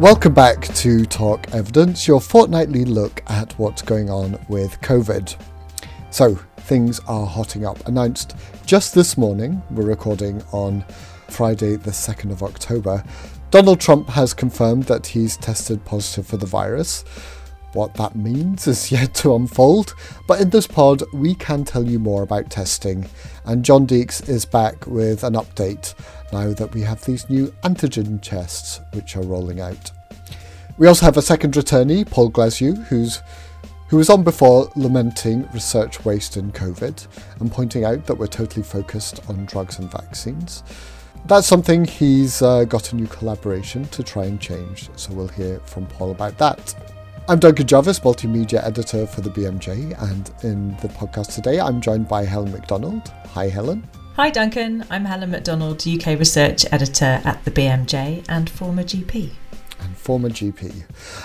Welcome back to Talk Evidence, your fortnightly look at what's going on with COVID. So, things are hotting up. Announced just this morning, we're recording on Friday, the 2nd of October. Donald Trump has confirmed that he's tested positive for the virus. What that means is yet to unfold, but in this pod, we can tell you more about testing. And John Deeks is back with an update now that we have these new antigen tests which are rolling out. We also have a second returnee, Paul Glasziou, who's who was on before lamenting research waste in COVID and pointing out that we're totally focused on drugs and vaccines. That's something he's uh, got a new collaboration to try and change, so we'll hear from Paul about that. I'm Duncan Jarvis, multimedia editor for the BMJ, and in the podcast today, I'm joined by Helen Macdonald. Hi, Helen. Hi, Duncan. I'm Helen Macdonald, UK Research Editor at the BMJ and former GP. And former GP.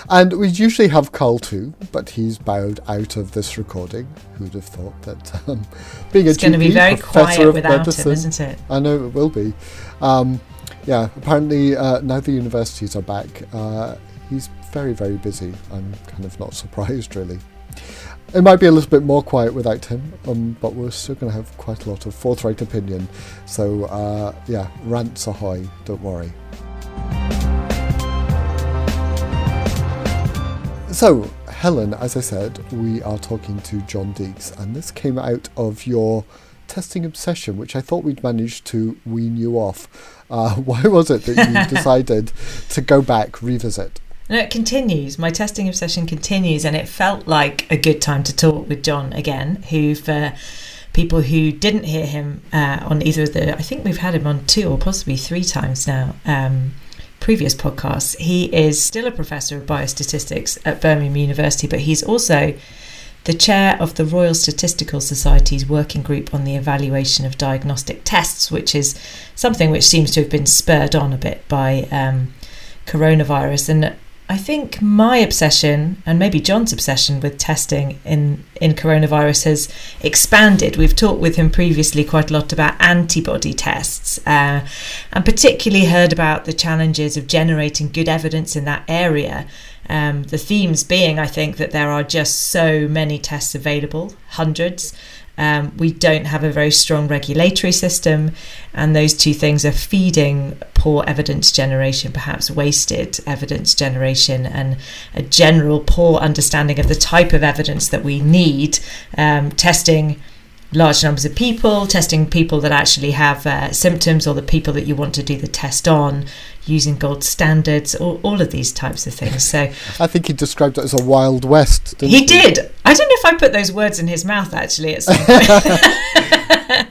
And we usually have Carl too, but he's bowed out of this recording. Who'd have thought that um, being it's a GP, going to be very quiet without medicine, him, isn't it? I know it will be. Um, yeah, apparently uh, now the universities are back, uh, he's very, very busy. I'm kind of not surprised, really. It might be a little bit more quiet without him, um, but we're still going to have quite a lot of forthright opinion. So, uh, yeah, rants ahoy, don't worry. So, Helen, as I said, we are talking to John Deeks, and this came out of your testing obsession, which I thought we'd managed to wean you off. Uh, why was it that you decided to go back, revisit? No, it continues. My testing obsession continues, and it felt like a good time to talk with John again, who, for people who didn't hear him uh, on either of the, I think we've had him on two or possibly three times now. Um, previous podcasts, he is still a professor of biostatistics at Birmingham University, but he's also the chair of the Royal Statistical Society's working group on the evaluation of diagnostic tests, which is something which seems to have been spurred on a bit by um, coronavirus. And I think my obsession and maybe John's obsession with testing in, in coronavirus has expanded. We've talked with him previously quite a lot about antibody tests uh, and particularly heard about the challenges of generating good evidence in that area. Um, the themes being, I think, that there are just so many tests available, hundreds. Um, we don't have a very strong regulatory system, and those two things are feeding poor evidence generation, perhaps wasted evidence generation, and a general poor understanding of the type of evidence that we need. Um, testing large numbers of people, testing people that actually have uh, symptoms or the people that you want to do the test on, using gold standards, all, all of these types of things. So I think he described it as a wild west. he, he did. I don't know if I put those words in his mouth actually at some point.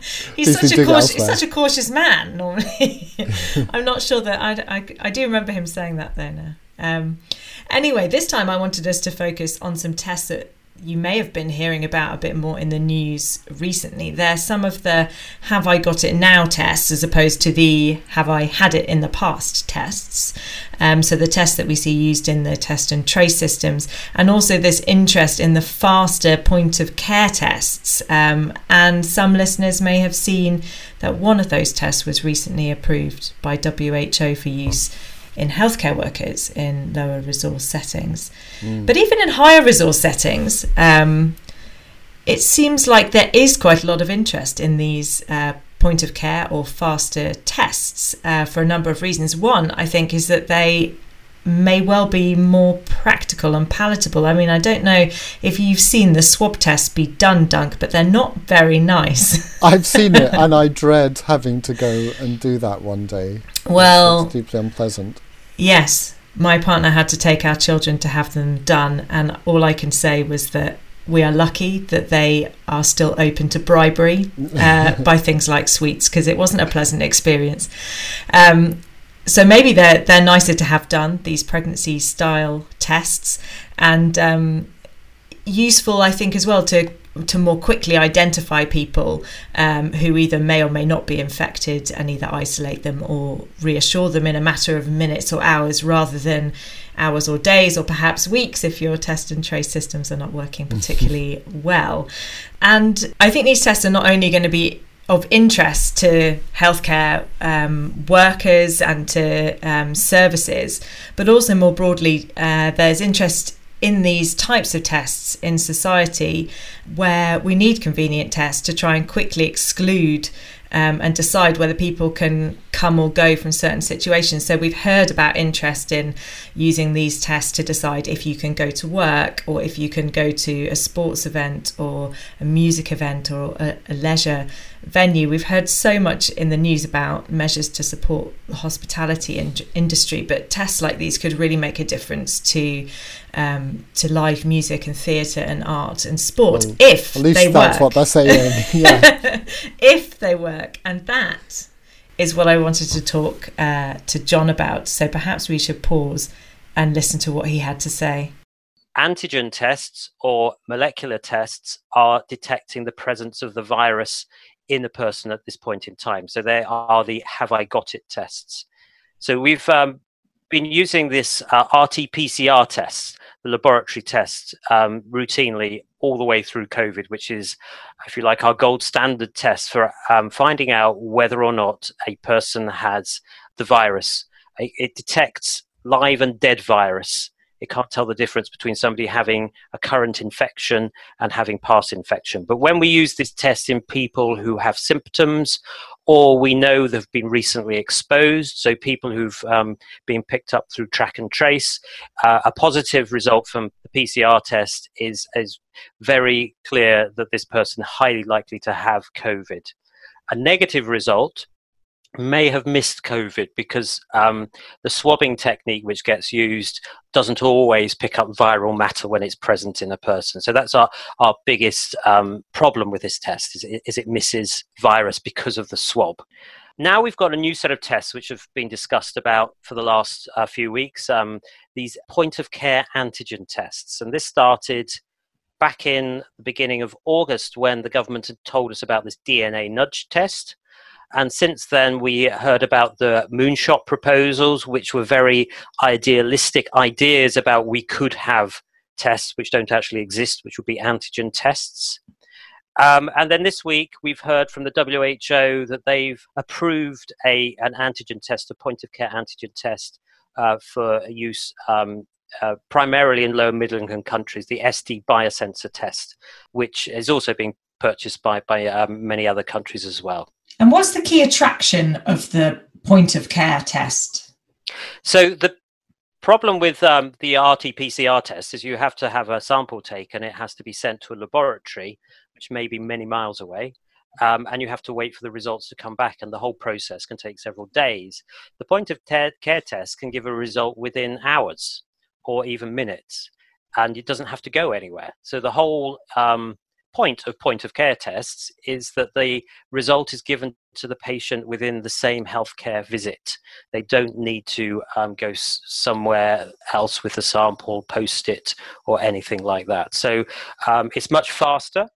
he's such a cautious, he's such a cautious man normally. I'm not sure that I, I, I do remember him saying that though now. Um, anyway, this time I wanted us to focus on some tests that you may have been hearing about a bit more in the news recently. They're some of the have I got it now tests as opposed to the have I had it in the past tests. Um, so the tests that we see used in the test and trace systems, and also this interest in the faster point of care tests. Um, and some listeners may have seen that one of those tests was recently approved by WHO for use in healthcare workers in lower resource settings. Mm. But even in higher resource settings, um, it seems like there is quite a lot of interest in these uh, point of care or faster tests uh, for a number of reasons. One, I think, is that they may well be more practical and palatable. I mean, I don't know if you've seen the swab tests be done, Dunk, but they're not very nice. I've seen it and I dread having to go and do that one day. Well, it's deeply unpleasant. Yes, my partner had to take our children to have them done, and all I can say was that we are lucky that they are still open to bribery uh, by things like sweets because it wasn't a pleasant experience. Um, so maybe they're they're nicer to have done these pregnancy style tests and um, useful, I think, as well to to more quickly identify people um, who either may or may not be infected and either isolate them or reassure them in a matter of minutes or hours rather than hours or days or perhaps weeks if your test and trace systems are not working particularly well. And I think these tests are not only going to be of interest to healthcare um, workers and to um, services, but also more broadly, uh, there's interest in these types of tests in society where we need convenient tests to try and quickly exclude um, and decide whether people can come or go from certain situations. So we've heard about interest in using these tests to decide if you can go to work or if you can go to a sports event or a music event or a, a leisure venue. We've heard so much in the news about measures to support the hospitality in- industry, but tests like these could really make a difference to um, to live music and theatre and art and sport well, if at least they that's work. what they're saying. Yeah. if they work, and that is what I wanted to talk uh, to John about. So perhaps we should pause and listen to what he had to say. Antigen tests or molecular tests are detecting the presence of the virus in a person at this point in time. So they are the have I got it tests. So we've um, been using this uh, RT PCR test, the laboratory test, um, routinely all the way through COVID, which is, if you like, our gold standard test for um, finding out whether or not a person has the virus. It, it detects live and dead virus it can't tell the difference between somebody having a current infection and having past infection. But when we use this test in people who have symptoms or we know they've been recently exposed, so people who've um, been picked up through track and trace, uh, a positive result from the PCR test is, is very clear that this person highly likely to have COVID. A negative result may have missed COVID because um, the swabbing technique which gets used doesn't always pick up viral matter when it's present in a person. So that's our, our biggest um, problem with this test is it, is it misses virus because of the swab. Now we've got a new set of tests which have been discussed about for the last uh, few weeks, um, these point of care antigen tests. And this started back in the beginning of August when the government had told us about this DNA nudge test and since then, we heard about the moonshot proposals, which were very idealistic ideas about we could have tests which don't actually exist, which would be antigen tests. Um, and then this week, we've heard from the WHO that they've approved a, an antigen test, a point of care antigen test uh, for use um, uh, primarily in low and middle income countries, the SD biosensor test, which is also being purchased by, by um, many other countries as well. And what's the key attraction of the point of care test? So the problem with um, the RT-PCR test is you have to have a sample taken. It has to be sent to a laboratory, which may be many miles away. Um, and you have to wait for the results to come back, and the whole process can take several days. The point of care test can give a result within hours or even minutes, and it doesn't have to go anywhere. So the whole um, point of point of care tests is that the result is given to the patient within the same healthcare visit. They don't need to um, go s- somewhere else with the sample, post it, or anything like that. So um, it's much faster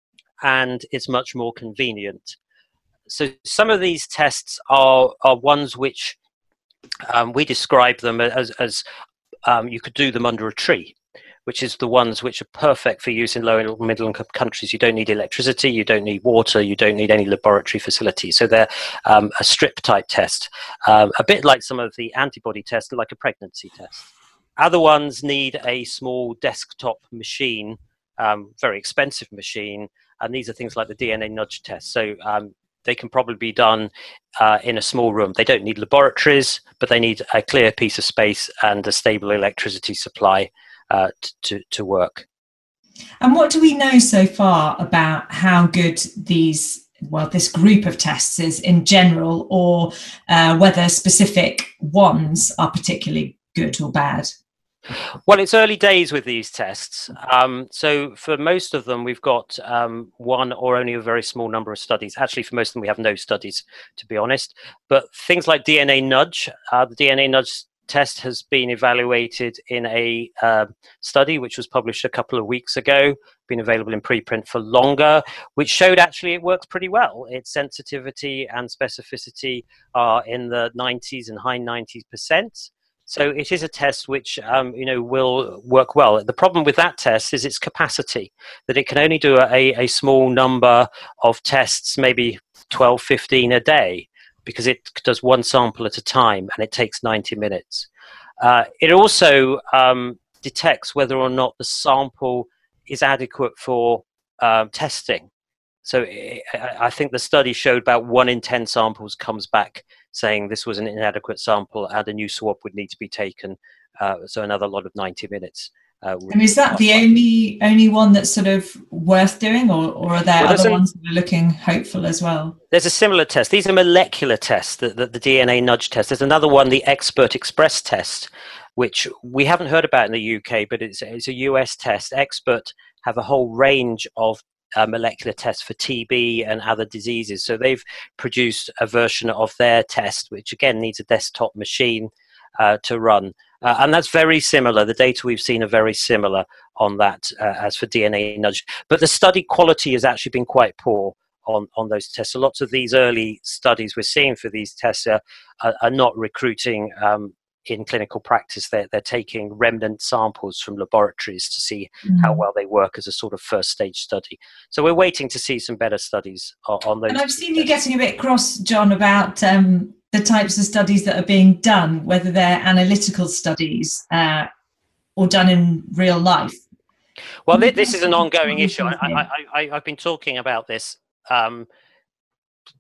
and it's much more convenient. So some of these tests are, are ones which um, we describe them as, as um, you could do them under a tree which is the ones which are perfect for use in low and middle income countries. You don't need electricity, you don't need water, you don't need any laboratory facilities. So they're um, a strip type test, um, a bit like some of the antibody tests, like a pregnancy test. Other ones need a small desktop machine, um, very expensive machine, and these are things like the DNA nudge test. So um, they can probably be done uh, in a small room. They don't need laboratories, but they need a clear piece of space and a stable electricity supply uh, to, to work. And what do we know so far about how good these well, this group of tests is in general, or uh, whether specific ones are particularly good or bad? Well, it's early days with these tests. Um, so, for most of them, we've got um, one or only a very small number of studies. Actually, for most of them, we have no studies, to be honest. But things like DNA Nudge, uh, the DNA Nudge test has been evaluated in a uh, study which was published a couple of weeks ago, been available in preprint for longer, which showed actually it works pretty well. Its sensitivity and specificity are in the 90s and high 90s percent. So it is a test which um, you know will work well. The problem with that test is its capacity, that it can only do a, a small number of tests, maybe 12, 15 a day because it does one sample at a time and it takes 90 minutes. Uh, it also um, detects whether or not the sample is adequate for um, testing. So I think the study showed about one in 10 samples comes back saying this was an inadequate sample and a new swab would need to be taken. Uh, so another lot of 90 minutes. Uh, and is that the only only one that's sort of worth doing, or, or are there well, other ones that are looking hopeful as well? There's a similar test. These are molecular tests, the, the, the DNA nudge test. There's another one, the Xpert Xpress test, which we haven't heard about in the UK, but it's, it's a US test. Expert have a whole range of uh, molecular tests for TB and other diseases. So they've produced a version of their test, which again needs a desktop machine uh, to run. Uh, and that's very similar. The data we've seen are very similar on that uh, as for DNA nudge. But the study quality has actually been quite poor on, on those tests. So lots of these early studies we're seeing for these tests are, are, are not recruiting um, in clinical practice, they're, they're taking remnant samples from laboratories to see mm. how well they work as a sort of first stage study. So we're waiting to see some better studies on, on those. And I've seen you getting a bit cross, John, about um, the types of studies that are being done, whether they're analytical studies uh, or done in real life. Well, this is an ongoing issue. I, I, have been talking about this um,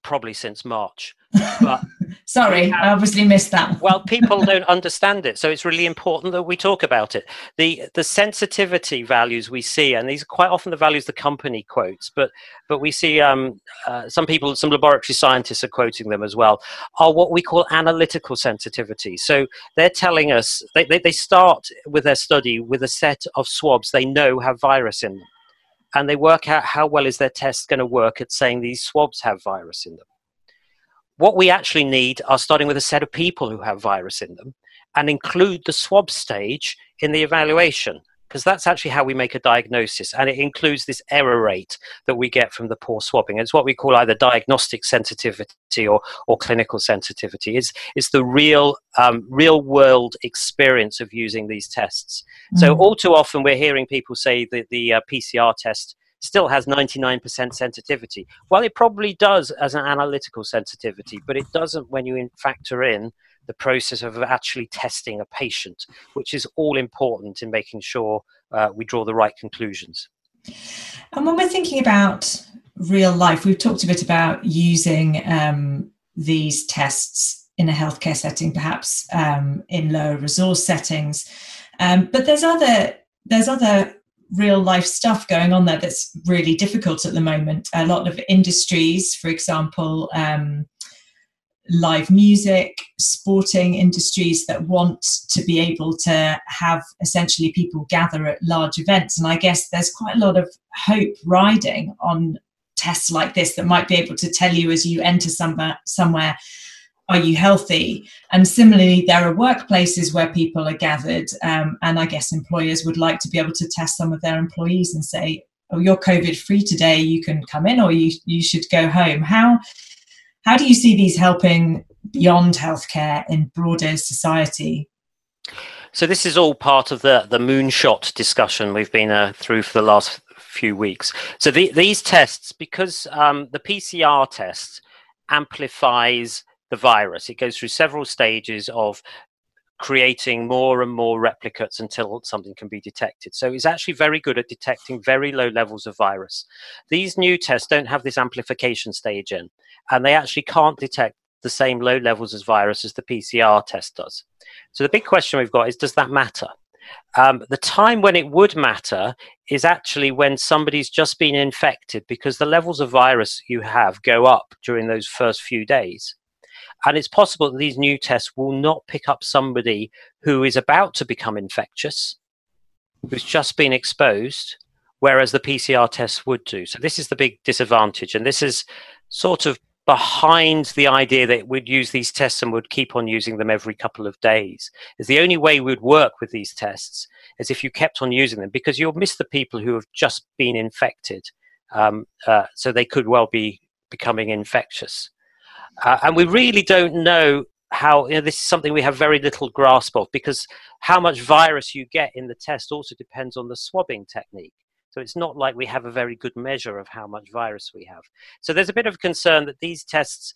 probably since March. But Sorry, I obviously missed that. well, people don't understand it, so it's really important that we talk about it. The the sensitivity values we see, and these are quite often the values the company quotes, but but we see um, uh, some people, some laboratory scientists are quoting them as well, are what we call analytical sensitivity. So they're telling us they, they, they start with their study with a set of swabs they know have virus in them and they work out how well is their test going to work at saying these swabs have virus in them. What we actually need are starting with a set of people who have virus in them and include the swab stage in the evaluation because that's actually how we make a diagnosis. And it includes this error rate that we get from the poor swabbing. It's what we call either diagnostic sensitivity or, or clinical sensitivity. It's, it's the real um, real world experience of using these tests. Mm. so all too often we're hearing people say that the uh, pcr test still has 99% sensitivity well it probably does as an analytical sensitivity but it doesn't when you factor in the process of actually testing a patient, which is all important in making sure uh, we draw the right conclusions. And when we're thinking about real life, we've talked a bit about using um, these tests in a healthcare setting, perhaps um, in lower resource settings. Um, but there's other there's other real life stuff going on there that's really difficult at the moment. A lot of industries, for example, um, live music, sporting industries that want to be able to have essentially people gather at large events. And I guess there's quite a lot of hope riding on tests like this that might be able to tell you as you enter somewhere, somewhere are you healthy? And similarly, there are workplaces where people are gathered, um, and I guess employers would like to be able to test some of their employees and say, "Oh, you're COVID free today. You can come in, or you you should go home." How how do you see these helping beyond healthcare in broader society? So this is all part of the the moonshot discussion we've been uh, through for the last few weeks. So the, these tests, because um, the PCR test amplifies the virus, it goes through several stages of creating more and more replicates until something can be detected. So it's actually very good at detecting very low levels of virus. These new tests don't have this amplification stage in, and they actually can't detect the same low levels of virus as the PCR test does. So the big question we've got is does that matter? Um, the time when it would matter is actually when somebody's just been infected because the levels of virus you have go up during those first few days. And it's possible that these new tests will not pick up somebody who is about to become infectious, who's just been exposed, whereas the PCR tests would do. So this is the big disadvantage. And this is sort of behind the idea that we'd use these tests and would keep on using them every couple of days. Is the only way we'd work with these tests is if you kept on using them because you'll miss the people who have just been infected. Um, uh, so they could well be becoming infectious. Uh, and we really don't know how you know, this is something we have very little grasp of because how much virus you get in the test also depends on the swabbing technique. So it's not like we have a very good measure of how much virus we have. So there's a bit of concern that these tests,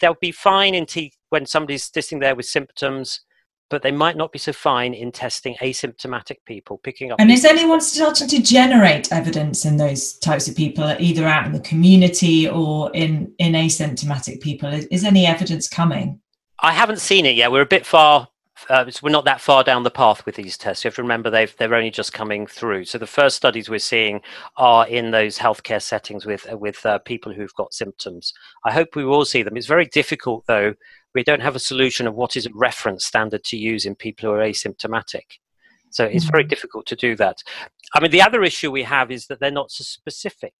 they'll be fine in t- when somebody's sitting there with symptoms, but they might not be so fine in testing asymptomatic people, picking up. And is anyone starting to generate evidence in those types of people, either out in the community or in, in asymptomatic people? Is, is any evidence coming? I haven't seen it yet. We're a bit far uh, we're not that far down the path with these tests. You have to remember they've they're only just coming through. So the first studies we're seeing are in those healthcare settings with uh, with uh, people who've got symptoms. I hope we will see them. It's very difficult though. We don't have a solution of what is a reference standard to use in people who are asymptomatic. So it's very mm-hmm. difficult to do that. I mean, the other issue we have is that they're not so specific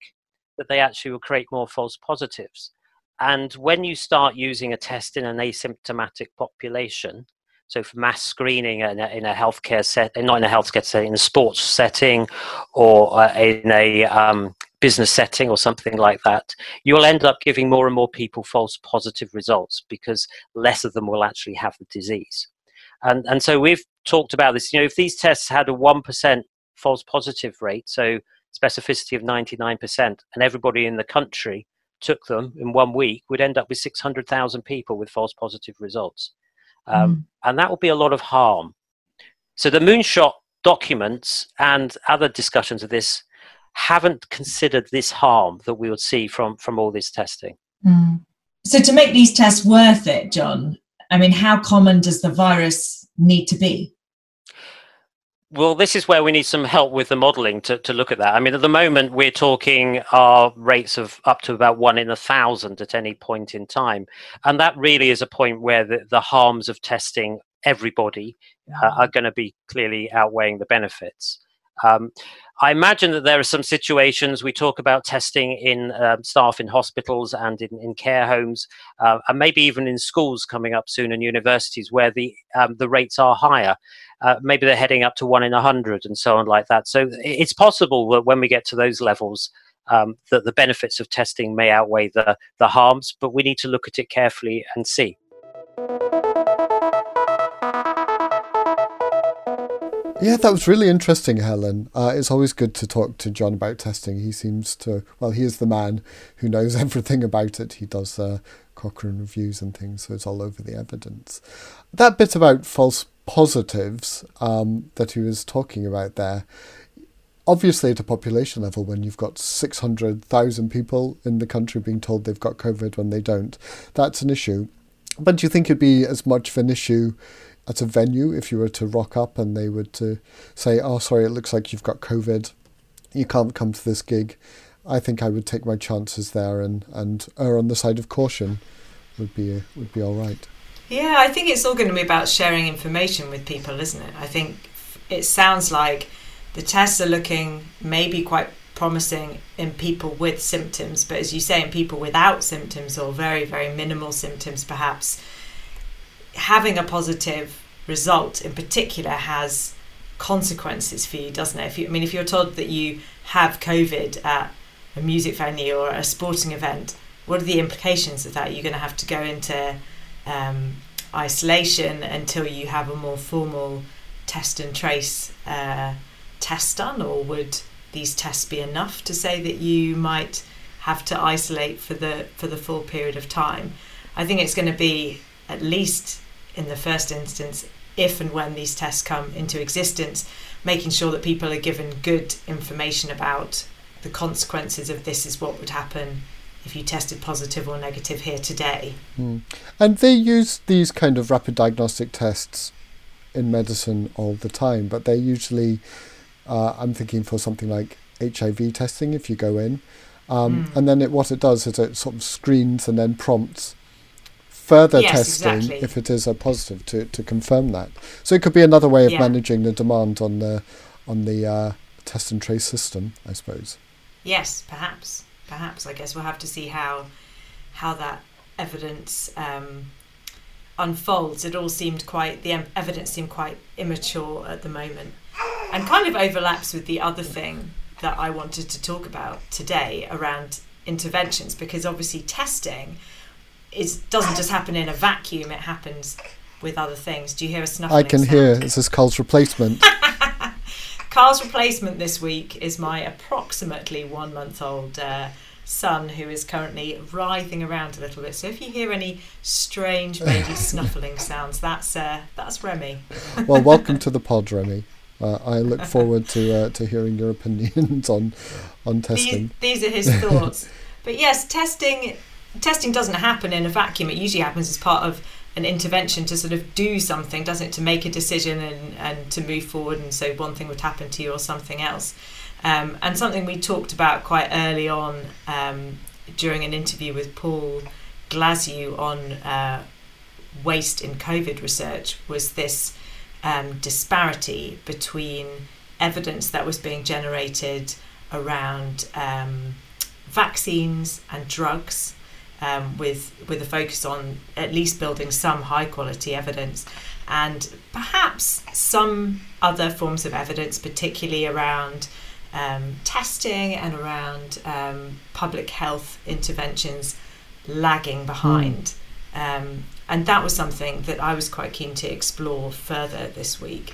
that they actually will create more false positives. And when you start using a test in an asymptomatic population, so for mass screening in a, in a healthcare set, not in a healthcare setting, in a sports setting, or uh, in a um, business setting, or something like that, you will end up giving more and more people false positive results because less of them will actually have the disease. And and so we've talked about this. You know, if these tests had a one percent false positive rate, so specificity of ninety nine percent, and everybody in the country took them in one week, we'd end up with six hundred thousand people with false positive results. Um, mm. And that will be a lot of harm. So the moonshot documents and other discussions of this haven't considered this harm that we would see from, from all this testing. Mm. So to make these tests worth it, John, I mean, how common does the virus need to be? Well, this is where we need some help with the modeling to, to look at that. I mean, at the moment, we're talking our rates of up to about one in a thousand at any point in time. And that really is a point where the, the harms of testing everybody uh, are going to be clearly outweighing the benefits. Um, I imagine that there are some situations we talk about testing in um, staff in hospitals and in, in care homes, uh, and maybe even in schools coming up soon and universities where the um, the rates are higher. Uh, maybe they're heading up to one in a hundred and so on like that. So it's possible that when we get to those levels, um, that the benefits of testing may outweigh the the harms, but we need to look at it carefully and see. Yeah, that was really interesting, Helen. Uh, it's always good to talk to John about testing. He seems to, well, he is the man who knows everything about it. He does uh, Cochrane reviews and things, so it's all over the evidence. That bit about false positives um, that he was talking about there, obviously at a population level, when you've got 600,000 people in the country being told they've got COVID when they don't, that's an issue. But do you think it'd be as much of an issue at a venue if you were to rock up and they were to uh, say, "Oh, sorry, it looks like you've got COVID, you can't come to this gig." I think I would take my chances there and and err on the side of caution. Would be uh, would be all right. Yeah, I think it's all going to be about sharing information with people, isn't it? I think it sounds like the tests are looking maybe quite promising in people with symptoms, but as you say, in people without symptoms or very, very minimal symptoms, perhaps having a positive result in particular has consequences for you, doesn't it? If you, I mean, if you're told that you have COVID at a music venue or a sporting event, what are the implications of that? You're going to have to go into um, isolation until you have a more formal test and trace uh, test done, or would these tests be enough to say that you might have to isolate for the for the full period of time? I think it's going to be at least in the first instance, if and when these tests come into existence, making sure that people are given good information about the consequences of this is what would happen if you tested positive or negative here today. Mm. And they use these kind of rapid diagnostic tests in medicine all the time, but they're usually, uh, I'm thinking for something like HIV testing if you go in. Um, mm. And then it, what it does is it sort of screens and then prompts further yes, testing exactly. if it is a positive to, to confirm that. So it could be another way of yeah. managing the demand on the on the uh, test and trace system, I suppose. Yes, perhaps, perhaps. I guess we'll have to see how how that evidence um, unfolds. It all seemed quite the evidence seemed quite immature at the moment, and kind of overlaps with the other thing that I wanted to talk about today around interventions because obviously testing it doesn't just happen in a vacuum. It happens with other things. Do you hear a snuffling? I can sound? hear. It's this Carl's replacement. Carl's replacement this week is my approximately one month old uh, son who is currently writhing around a little bit. So if you hear any strange baby snuffling sounds, that's uh, that's Remy. well, welcome to the pod, Remy. Uh, I look forward to uh, to hearing your opinions on on testing. These, these are his thoughts. but yes, testing testing doesn't happen in a vacuum. It usually happens as part of an intervention to sort of do something, doesn't it? To make a decision and, and to move forward, and so one thing would happen to you or something else. Um, and something we talked about quite early on um, during an interview with Paul Glasziou on uh, waste in COVID research was this um, disparity between evidence that was being generated around um, vaccines and drugs, um, with with a focus on at least building some high quality evidence, and perhaps some other forms of evidence, particularly around um, testing and around um, public health interventions, lagging behind. Mm. and that was something that I was quite keen to explore further this week.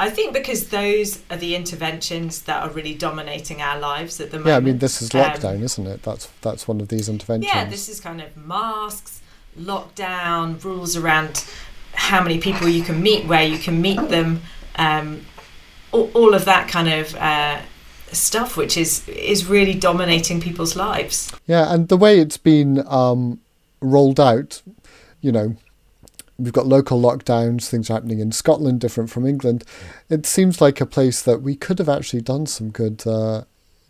I think because those are the interventions that are really dominating our lives at the moment. Yeah, I mean, this is lockdown, um, isn't it? That's that's one of these interventions. Yeah, this is kind of masks, lockdown, rules around how many people you can meet, where you can meet them, um, all, all, of that kind of uh, stuff, which is is really dominating people's lives. Yeah, and the way it's been um, rolled out, you know, we've got local lockdowns, things happening in Scotland, different from England. It seems like a place that we could have actually done some good, uh,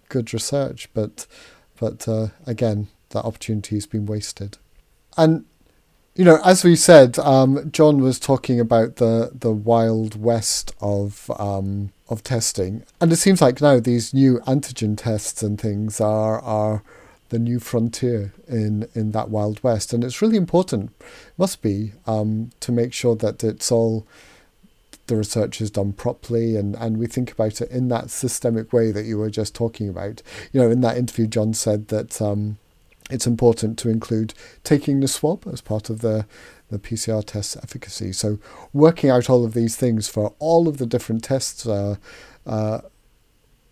good research, but, but uh, again, that opportunity has been wasted. And you know, as we said, um, John was talking about the the wild west of um, of testing, and it seems like now these new antigen tests and things are are the new frontier in, in that Wild West. And it's really important, must be, um, to make sure that it's all the research is done properly and, and we think about it in that systemic way that you were just talking about. You know, in that interview, John said that um, it's important to include taking the swab as part of the the PCR test efficacy. So working out all of these things for all of the different tests uh, uh,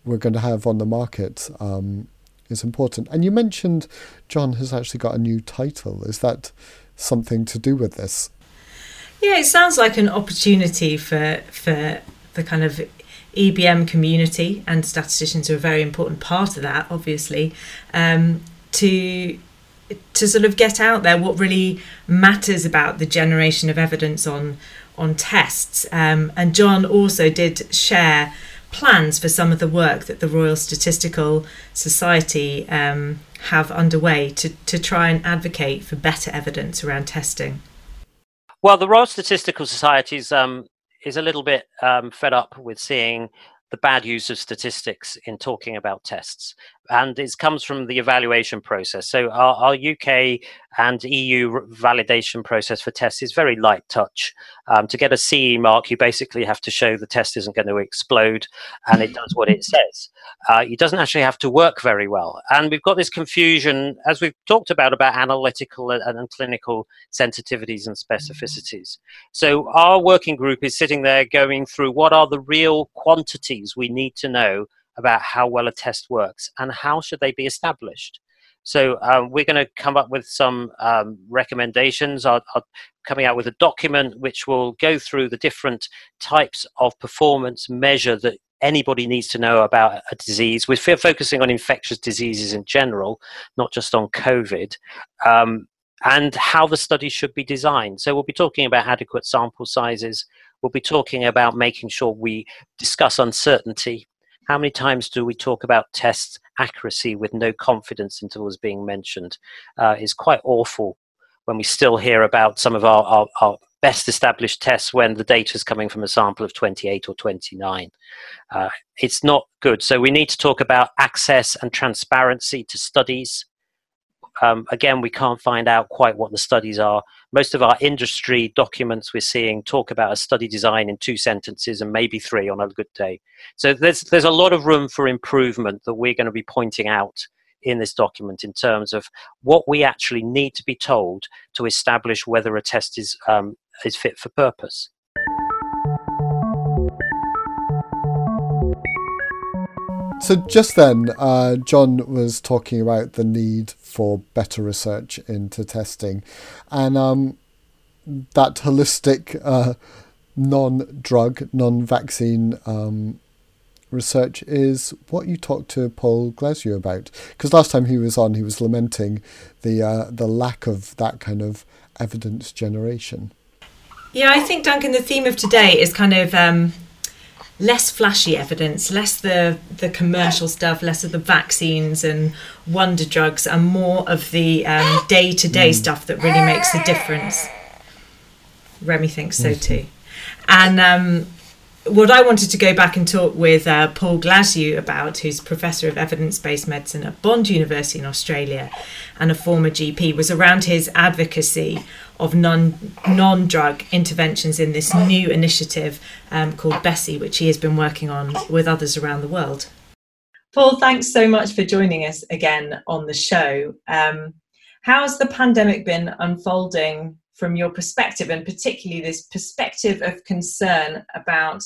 we're going to have on the market um, is important. And you mentioned John has actually got a new title. Is that something to do with this? Yeah, it sounds like an opportunity for for the kind of EBM community, and statisticians are a very important part of that, obviously, um, to to sort of get out there what really matters about the generation of evidence on on tests. Um, and John also did share plans for some of the work that the Royal Statistical Society um, have underway to, to try and advocate for better evidence around testing? Well, the Royal Statistical Society is, um, is a little bit um, fed up with seeing the bad use of statistics in talking about tests. And it comes from the evaluation process. So, our, our UK and EU validation process for tests is very light touch. Um, to get a CE mark, you basically have to show the test isn't going to explode and it does what it says. Uh, it doesn't actually have to work very well. And we've got this confusion, as we've talked about, about analytical and, and clinical sensitivities and specificities. So, our working group is sitting there going through what are the real quantities we need to know about how well a test works and how should they be established. So um, we're going to come up with some um, recommendations. Are, coming out with a document which will go through the different types of performance measure that anybody needs to know about a disease. We're focusing on infectious diseases in general, not just on COVID. Um, and how the study should be designed. So, we'll be talking about adequate sample sizes. We'll be talking about making sure we discuss uncertainty how many times do we talk about test accuracy with no confidence intervals being mentioned? Uh, is quite awful when we still hear about some of our, our, our, best established tests when the data is coming from a sample of 28 or 29. Uh, it's not good. So we need to talk about access and transparency to studies. Um, again, we can't find out quite what the studies are. Most of our industry documents we're seeing talk about a study design in two sentences and maybe three on a good day. So there's there's a lot of room for improvement that we're going to be pointing out in this document in terms of what we actually need to be told to establish whether a test is um, is fit for purpose. So just then, uh, John was talking about the need for better research into testing, and um, that holistic, uh, non-drug, non-vaccine um, research is what you talked to Paul Glasziou about. Because last time he was on, he was lamenting the uh, the lack of that kind of evidence generation. Yeah, I think Duncan, the theme of today is kind of. Um less flashy evidence, less the the commercial stuff, less of the vaccines and wonder drugs, and more of the day to day stuff that really makes a difference. Remy thinks so too. And um, what I wanted to go back and talk with uh, Paul Glasziou about, who's Professor of Evidence Based Medicine at Bond University in Australia and a former GP, was around his advocacy of non non drug interventions in this new initiative um, called BESSI, which he has been working on with others around the world. Paul, thanks so much for joining us again on the show. Um, how's the pandemic been unfolding from your perspective, and particularly this perspective of concern about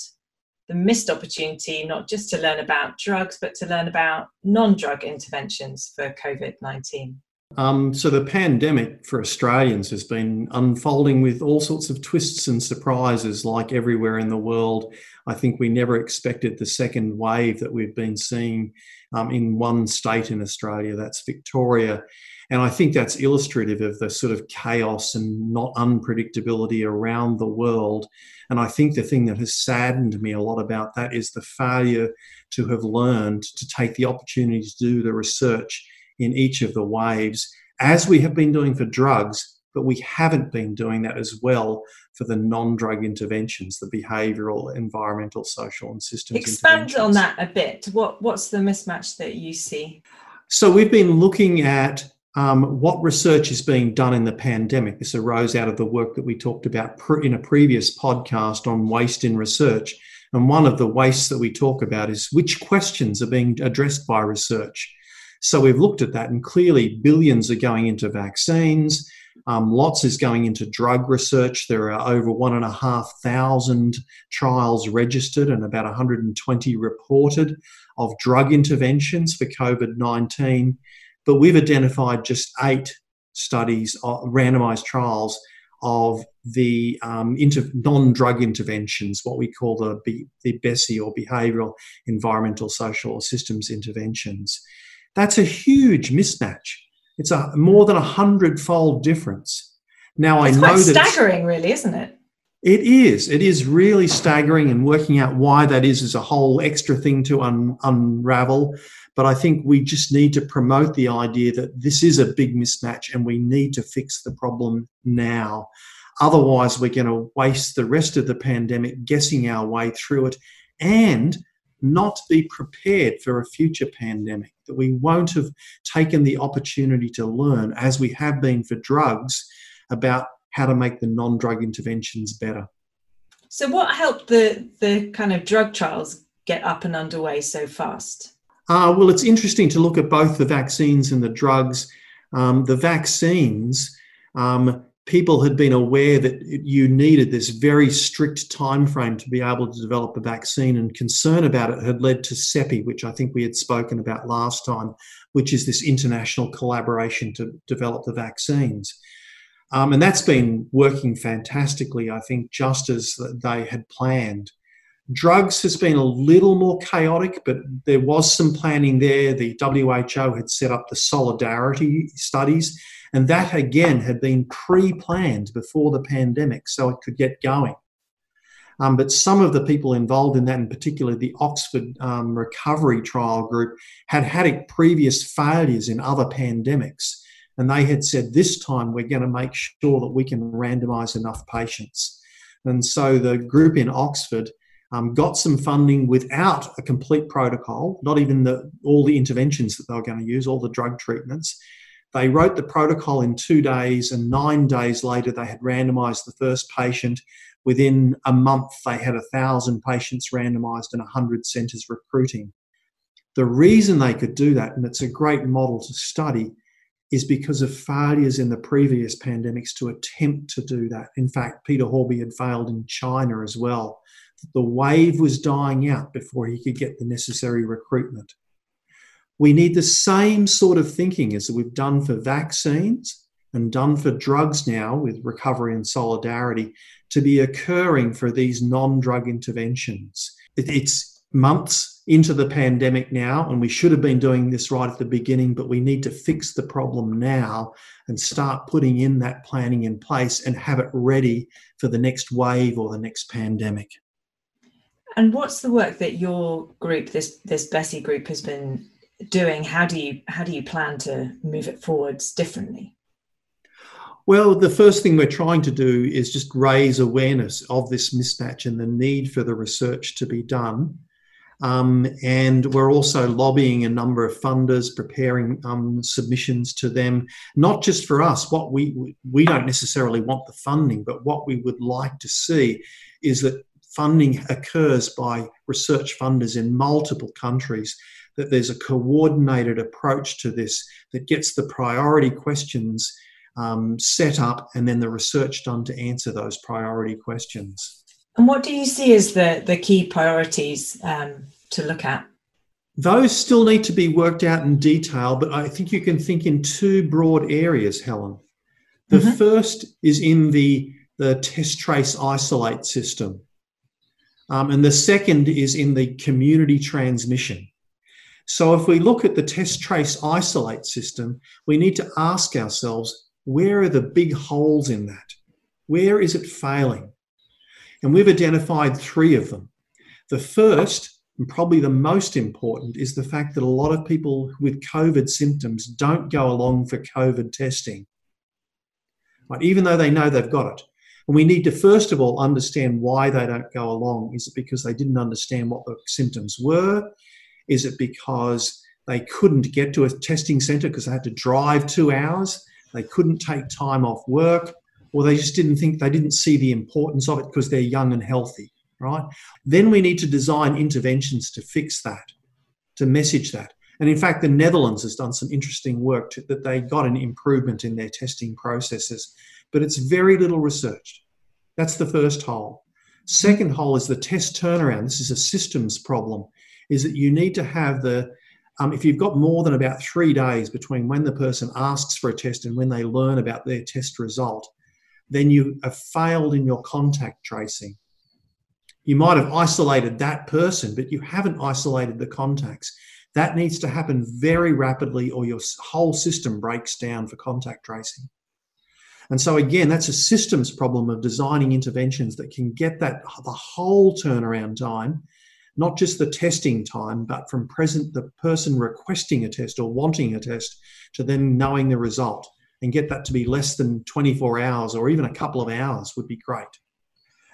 the missed opportunity, not just to learn about drugs, but to learn about non drug interventions for COVID 19? Um, so the pandemic for Australians has been unfolding with all sorts of twists and surprises, like everywhere in the world. I think we never expected the second wave that we've been seeing um, in one state in Australia, that's Victoria. And I think that's illustrative of the sort of chaos and not unpredictability around the world. And I think the thing that has saddened me a lot about that is the failure to have learned to take the opportunity to do the research in each of the waves, as we have been doing for drugs, but we haven't been doing that as well for the non-drug interventions, the behavioural, environmental, social, and systems. Expand on that a bit. What what's the mismatch that you see? So we've been looking at um, what research is being done in the pandemic. This arose out of the work that we talked about in a previous podcast on waste in research. And one of the wastes that we talk about is which questions are being addressed by research. So we've looked at that, and clearly billions are going into vaccines. Um, lots is going into drug research. There are over one and a half thousand trials registered and about 120 reported of drug interventions for COVID 19. But we've identified just eight studies, uh, randomized trials of the um, inter- non-drug interventions, what we call the, B- the BESSI or behavioural, environmental, social, or systems interventions. That's a huge mismatch. It's a more than a hundred-fold difference. Now it's I know that staggering, really, isn't it? It is. It is really staggering, and working out why that is is a whole extra thing to un- unravel. But I think we just need to promote the idea that this is a big mismatch, and we need to fix the problem now. Otherwise, we're going to waste the rest of the pandemic guessing our way through it, and not be prepared for a future pandemic, that we won't have taken the opportunity to learn, as we have been for drugs, about how to make the non drug interventions better. So, what helped the, the kind of drug trials get up and underway so fast? Uh, well, it's interesting to look at both the vaccines and the drugs. Um, the vaccines, um, people had been aware that you needed this very strict time frame to be able to develop a vaccine and concern about it had led to CEPI, which I think we had spoken about last time, which is this international collaboration to develop the vaccines. Um, and that's been working fantastically, I think, just as they had planned. Drugs has been a little more chaotic, but there was some planning there. The WHO had set up the solidarity studies and that again had been pre planned before the pandemic so it could get going. Um, but some of the people involved in that, in particular the Oxford um, Recovery Trial Group, had had previous failures in other pandemics. And they had said, this time we're going to make sure that we can randomise enough patients. And so the group in Oxford um, got some funding without a complete protocol, not even the, all the interventions that they were going to use, all the drug treatments. They wrote the protocol in two days, and nine days later, they had randomized the first patient. Within a month, they had a thousand patients randomized and 100 centers recruiting. The reason they could do that, and it's a great model to study, is because of failures in the previous pandemics to attempt to do that. In fact, Peter Horby had failed in China as well. The wave was dying out before he could get the necessary recruitment. We need the same sort of thinking as we've done for vaccines and done for drugs now with recovery and solidarity to be occurring for these non drug interventions. It's months into the pandemic now, and we should have been doing this right at the beginning, but we need to fix the problem now and start putting in that planning in place and have it ready for the next wave or the next pandemic. And what's the work that your group, this this BESSI group, has been doing? How do you how do you plan to move it forwards differently? Well, the first thing we're trying to do is just raise awareness of this mismatch and the need for the research to be done. Um, and we're also lobbying a number of funders, preparing um, submissions to them, not just for us. What we we don't necessarily want the funding, but what we would like to see is that funding occurs by research funders in multiple countries. That there's a coordinated approach to this that gets the priority questions um, set up and then the research done to answer those priority questions. And what do you see as the, the key priorities um, to look at? Those still need to be worked out in detail, but I think you can think in two broad areas, Helen. The mm-hmm. first is in the, the test trace isolate system. Um, and the second is in the community transmission. So, if we look at the test trace isolate system, we need to ask ourselves where are the big holes in that? Where is it failing? And we've identified three of them. The first, and probably the most important, is the fact that a lot of people with COVID symptoms don't go along for COVID testing, right? even though they know they've got it. And we need to first of all understand why they don't go along. Is it because they didn't understand what the symptoms were? Is it because they couldn't get to a testing centre because they had to drive two hours? they couldn't take time off work, or they just didn't think they didn't see the importance of it because they're young and healthy, right? Then we need to design interventions to fix that, to message that. And in fact, the Netherlands has done some interesting work to, that they got an improvement in their testing processes, but it's very little researched. That's the first hole. Second hole is the test turnaround. This is a systems problem, is that you need to have the um, if you've got more than about three days between when the person asks for a test and when they learn about their test result, then you have failed in your contact tracing. You might have isolated that person, but you haven't isolated the contacts. That needs to happen very rapidly, or your whole system breaks down for contact tracing. And so, again, that's a systems problem of designing interventions that can get that the whole turnaround time not just the testing time, but from present the person requesting a test or wanting a test to then knowing the result and get that to be less than 24 hours or even a couple of hours would be great.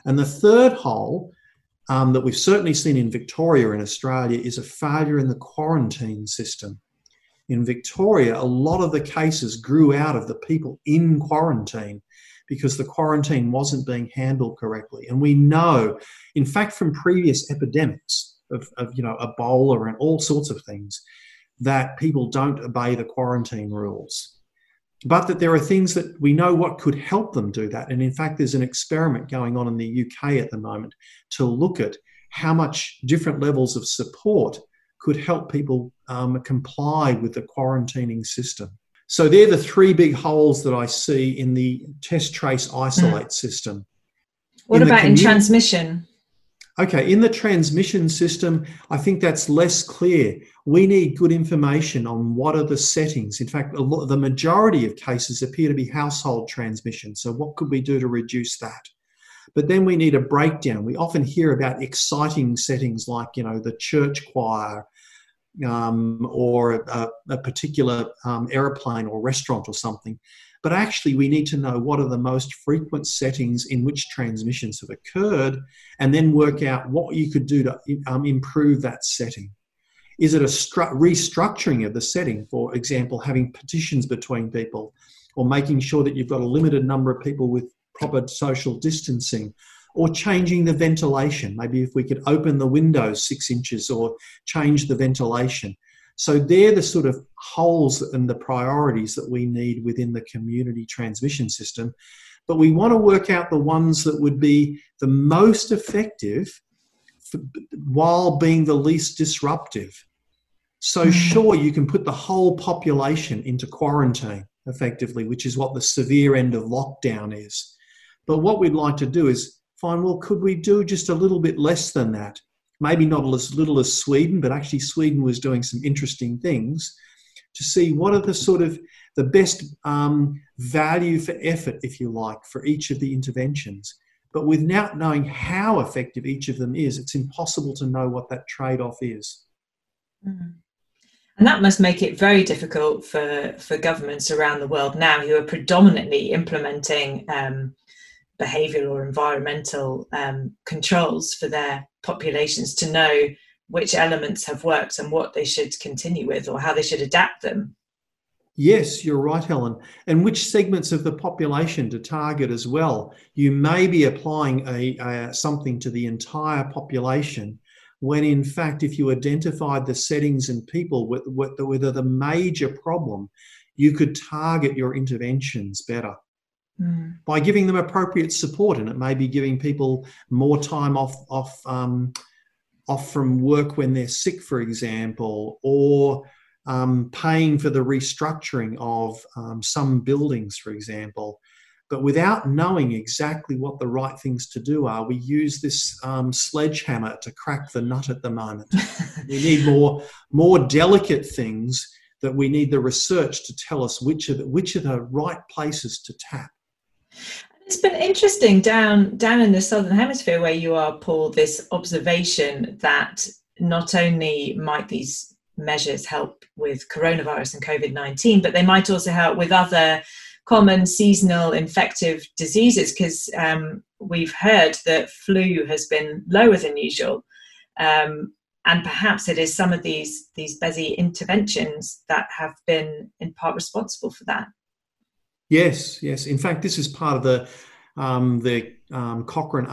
And the third hole um, that we've certainly seen in Victoria in Australia is a failure in the quarantine system. In Victoria, a lot of the cases grew out of the people in quarantine because the quarantine wasn't being handled correctly. And we know, in fact, from previous epidemics of, of you know Ebola and all sorts of things, that people don't obey the quarantine rules. But that there are things that we know what could help them do that. And in fact, there's an experiment going on in the UK at the moment to look at how much different levels of support could help people um, comply with the quarantining system. So they're the three big holes that I see in the test trace isolate mm. system. What in about in transmission? Okay, in the transmission system, I think that's less clear. We need good information on what are the settings. In fact, lot, the majority of cases appear to be household transmission. So, what could we do to reduce that? But then we need a breakdown. We often hear about exciting settings like, you know, the church choir um, or a, a particular um, aeroplane or restaurant or something. But actually, we need to know what are the most frequent settings in which transmissions have occurred and then work out what you could do to um, improve that setting. Is it a stru- restructuring of the setting, for example, having petitions between people, or making sure that you've got a limited number of people with proper social distancing, or changing the ventilation. Maybe if we could open the windows six inches or change the ventilation. So they're the sort of holes and the priorities that we need within the community transmission system. But we want to work out the ones that would be the most effective for, while being the least disruptive. So, Mm. sure, you can put the whole population into quarantine effectively, which is what the severe end of lockdown is. But what we'd like to do is find well, could we do just a little bit less than that? Maybe not as little as Sweden, but actually, Sweden was doing some interesting things to see what are the sort of the best um, value for effort, if you like, for each of the interventions. But without knowing how effective each of them is, it's impossible to know what that trade off is. Mm. And that must make it very difficult for, for governments around the world now who are predominantly implementing um, behavioural or environmental um, controls for their populations to know which elements have worked and what they should continue with or how they should adapt them. Yes, you're right, Helen. And which segments of the population to target as well? You may be applying a, a, something to the entire population, when in fact, if you identified the settings and people with, with, with the major problem, you could target your interventions better mm. by giving them appropriate support. And it may be giving people more time off off um, off from work when they're sick, for example, or um, paying for the restructuring of um, some buildings, for example. But without knowing exactly what the right things to do are, we use this um, sledgehammer to crack the nut at the moment. we need more, more delicate things that we need the research to tell us which are the, which are the right places to tap. It's been interesting down down in the southern hemisphere where you are, Paul. This observation that not only might these measures help with coronavirus and COVID nineteen, but they might also help with other common seasonal infective diseases. Because um, we've heard that flu has been lower than usual, um, and perhaps it is some of these these BESSI interventions that have been in part responsible for that. Yes, yes. In fact, this is part of the um, the um, Cochrane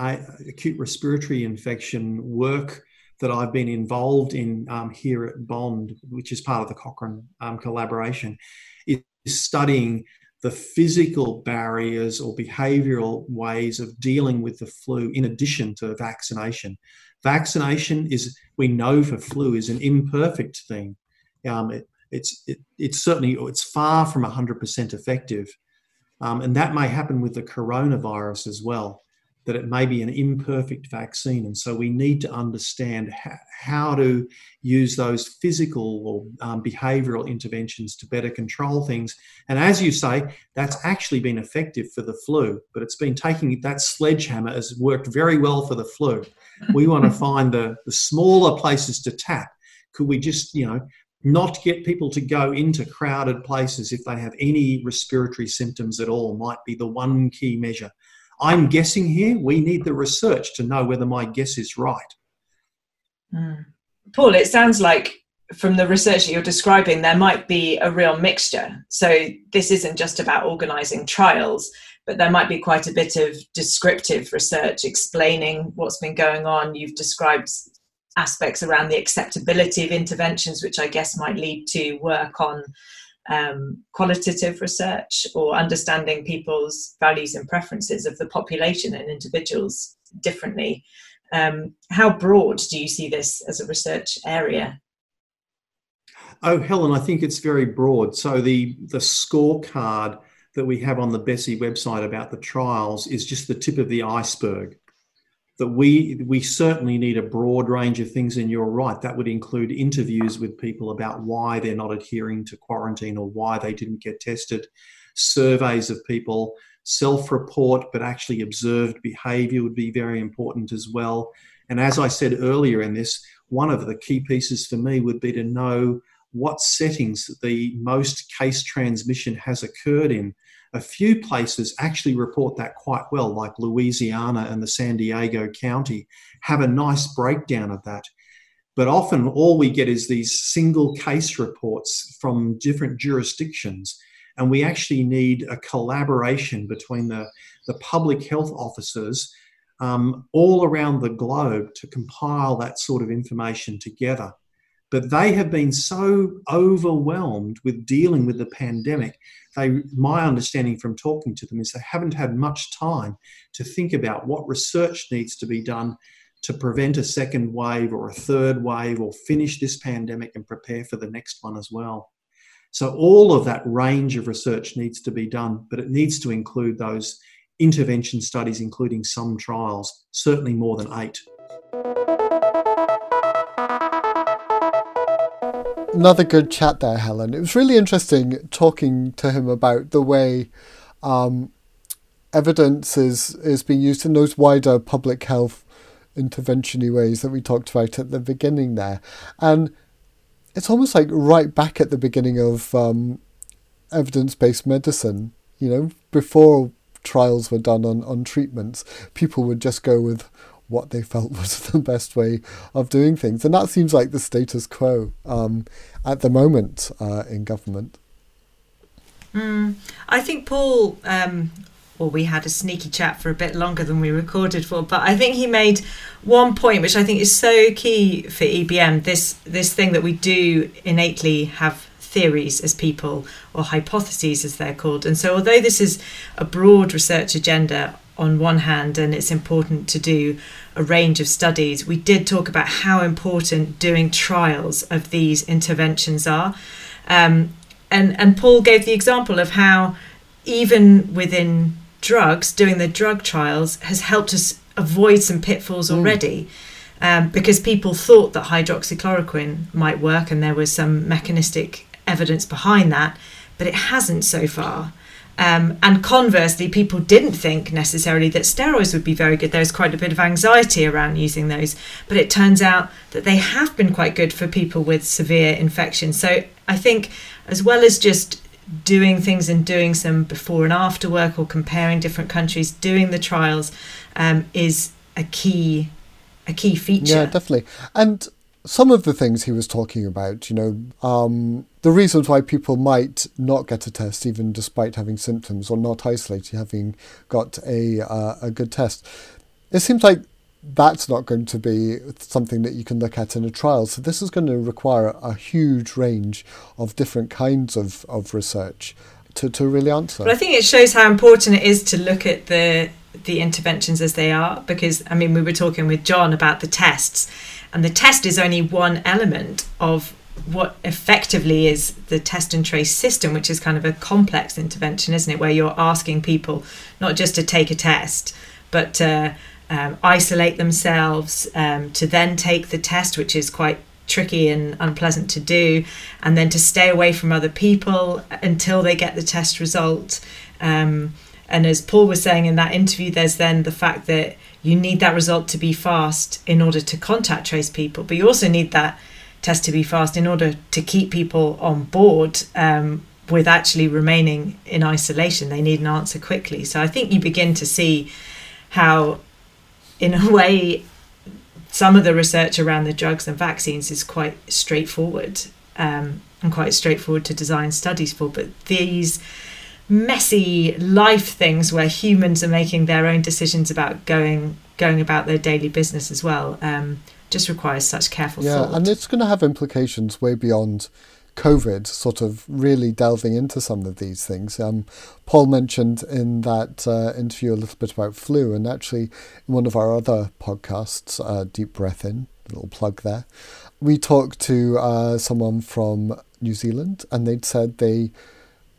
acute respiratory infection work that I've been involved in um, here at Bond, which is part of the Cochrane um, collaboration, is studying the physical barriers or behavioural ways of dealing with the flu in addition to vaccination. Vaccination is, we know for flu, is an imperfect thing. Um, it, it's it, it's certainly it's far from 100% effective um, and that may happen with the coronavirus as well, that it may be an imperfect vaccine. And so we need to understand ha- how to use those physical or um, behavioral interventions to better control things. And as you say, that's actually been effective for the flu, but it's been taking that sledgehammer has worked very well for the flu. We want to find the, the smaller places to tap. Could we just, you know, not get people to go into crowded places if they have any respiratory symptoms at all might be the one key measure. I'm guessing here, we need the research to know whether my guess is right. Mm. Paul, it sounds like from the research that you're describing, there might be a real mixture. So this isn't just about organising trials, but there might be quite a bit of descriptive research explaining what's been going on. You've described aspects around the acceptability of interventions, which I guess might lead to work on um, qualitative research or understanding people's values and preferences of the population and individuals differently. Um, how broad do you see this as a research area? Oh, Helen, I think it's very broad. So the the scorecard that we have on the BESSI website about the trials is just the tip of the iceberg that we we certainly need a broad range of things and you're right that would include interviews with people about why they're not adhering to quarantine or why they didn't get tested surveys of people self-report but actually observed behavior would be very important as well. And as i said earlier in this one of the key pieces for me would be to know what settings the most case transmission has occurred in a few places actually report that quite well, like Louisiana and the San Diego County have a nice breakdown of that. But often all we get is these single case reports from different jurisdictions. And we actually need a collaboration between the, the public health officers um, all around the globe to compile that sort of information together. But they have been so overwhelmed with dealing with the pandemic they, my understanding from talking to them is they haven't had much time to think about what research needs to be done to prevent a second wave or a third wave or finish this pandemic and prepare for the next one as well. So, all of that range of research needs to be done, but it needs to include those intervention studies, including some trials, certainly more than eight. Another good chat there, Helen. It was really interesting talking to him about the way um, evidence is, is being used in those wider public health interventiony ways that we talked about at the beginning there. And it's almost like right back at the beginning of um, evidence based medicine, you know, before trials were done on, on treatments, people would just go with what they felt was the best way of doing things. And that seems like the status quo um, at the moment uh, in government. Mm, I think Paul um, well, we had a sneaky chat for a bit longer than we recorded for, but I think he made one point which I think is so key for EBM. This this thing that we do innately have theories as people or hypotheses as they're called. And so although this is a broad research agenda on one hand and it's important to do a range of studies, we did talk about how important doing trials of these interventions are. Um, and and Paul gave the example of how even within drugs, doing the drug trials, has helped us avoid some pitfalls hmm. already. Mm. Um, because people thought that hydroxychloroquine might work and there was some mechanistic evidence behind that, but it hasn't so far. Um, and conversely, people didn't think necessarily that steroids would be very good. There's quite a bit of anxiety around using those, but it turns out that they have been quite good for people with severe infections. So I think, as well as just doing things and doing some before and after work or comparing different countries, doing the trials um, is a key a key feature. Yeah, definitely. And some of the things he was talking about, you know, um, the reasons why people might not get a test even despite having symptoms or not isolated, having got a uh, a good test. It seems like that's not going to be something that you can look at in a trial. So this is going to require a huge range of different kinds of, of research to, to really answer. But I think it shows how important it is to look at the the interventions as they are because I mean we were talking with John about the tests and the test is only one element of what effectively is the test and trace system which is kind of a complex intervention isn't it where you're asking people not just to take a test but uh, um, isolate themselves, um, to then take the test, which is quite tricky and unpleasant to do, and then to stay away from other people until they get the test result. Um, and as Paul was saying in that interview, there's then the fact that you need that result to be fast in order to contact trace people, but you also need that test to be fast in order to keep people on board um, with actually remaining in isolation. They need an answer quickly. So I think you begin to see how in a way, some of the research around the drugs and vaccines is quite straightforward um, and quite straightforward to design studies for. But these messy life things where humans are making their own decisions about going going about their daily business as well um, just requires such careful yeah, thought. and it's going to have implications way beyond COVID, sort of really delving into some of these things. Um, Paul mentioned in that uh, interview a little bit about flu, and actually in one of our other podcasts, uh, Deep Breath In, little plug there, we talked to uh, someone from New Zealand, and they'd said they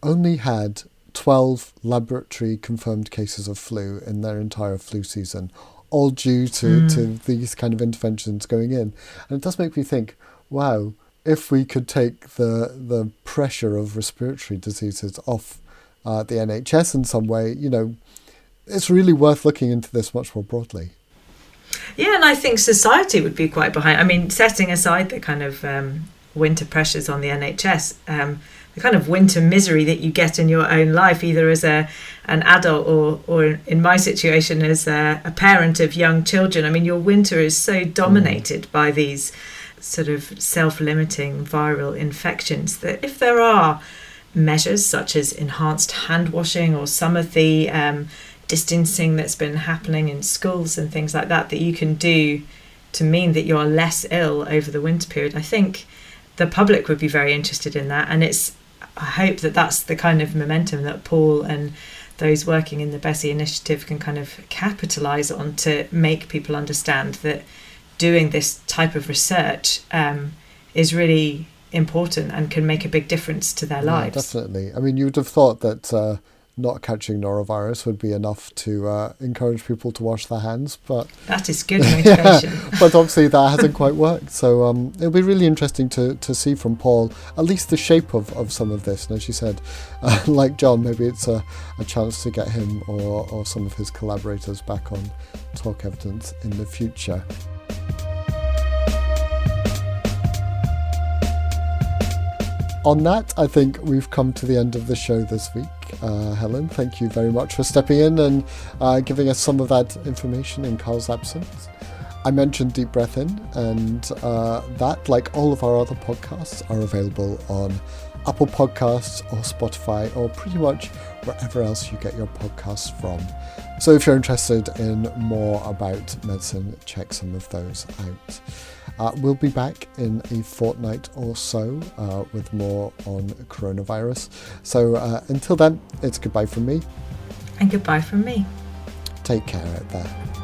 only had 12 laboratory confirmed cases of flu in their entire flu season, all due to, mm. to these kind of interventions going in. And it does make me think, wow, if we could take the the pressure of respiratory diseases off uh, the NHS in some way, you know, it's really worth looking into this much more broadly. Yeah, and I think society would be quite behind. I mean, setting aside the kind of um, winter pressures on the NHS, um, the kind of winter misery that you get in your own life, either as a an adult or, or in my situation as a, a parent of young children. I mean, your winter is so dominated mm. by these sort of self limiting viral infections, that if there are measures such as enhanced hand washing or some of the um, distancing that's been happening in schools and things like that, that you can do to mean that you're less ill over the winter period, I think the public would be very interested in that. And it's, I hope that that's the kind of momentum that Paul and those working in the BESSI initiative can kind of capitalize on to make people understand that doing this type of research um, is really important and can make a big difference to their lives. Yeah, definitely. I mean, you would have thought that uh, not catching norovirus would be enough to uh, encourage people to wash their hands, but that is good motivation. yeah, but obviously that hasn't quite worked. So um, it'll be really interesting to, to see from Paul at least the shape of, of some of this. And as you said, uh, like John, maybe it's a, a chance to get him or, or some of his collaborators back on Talk Evidence in the future. on that, I think we've come to the end of the show this week. Uh, Helen, thank you very much for stepping in and uh, giving us some of that information in Carl's absence. I mentioned Deep Breath In, and uh, that, like all of our other podcasts, are available on Apple Podcasts or Spotify or pretty much wherever else you get your podcasts from. So if you're interested in more about medicine, check some of those out. Uh, we'll be back in a fortnight or so uh, with more on coronavirus. So uh, until then, it's goodbye from me. And goodbye from me. Take care out there.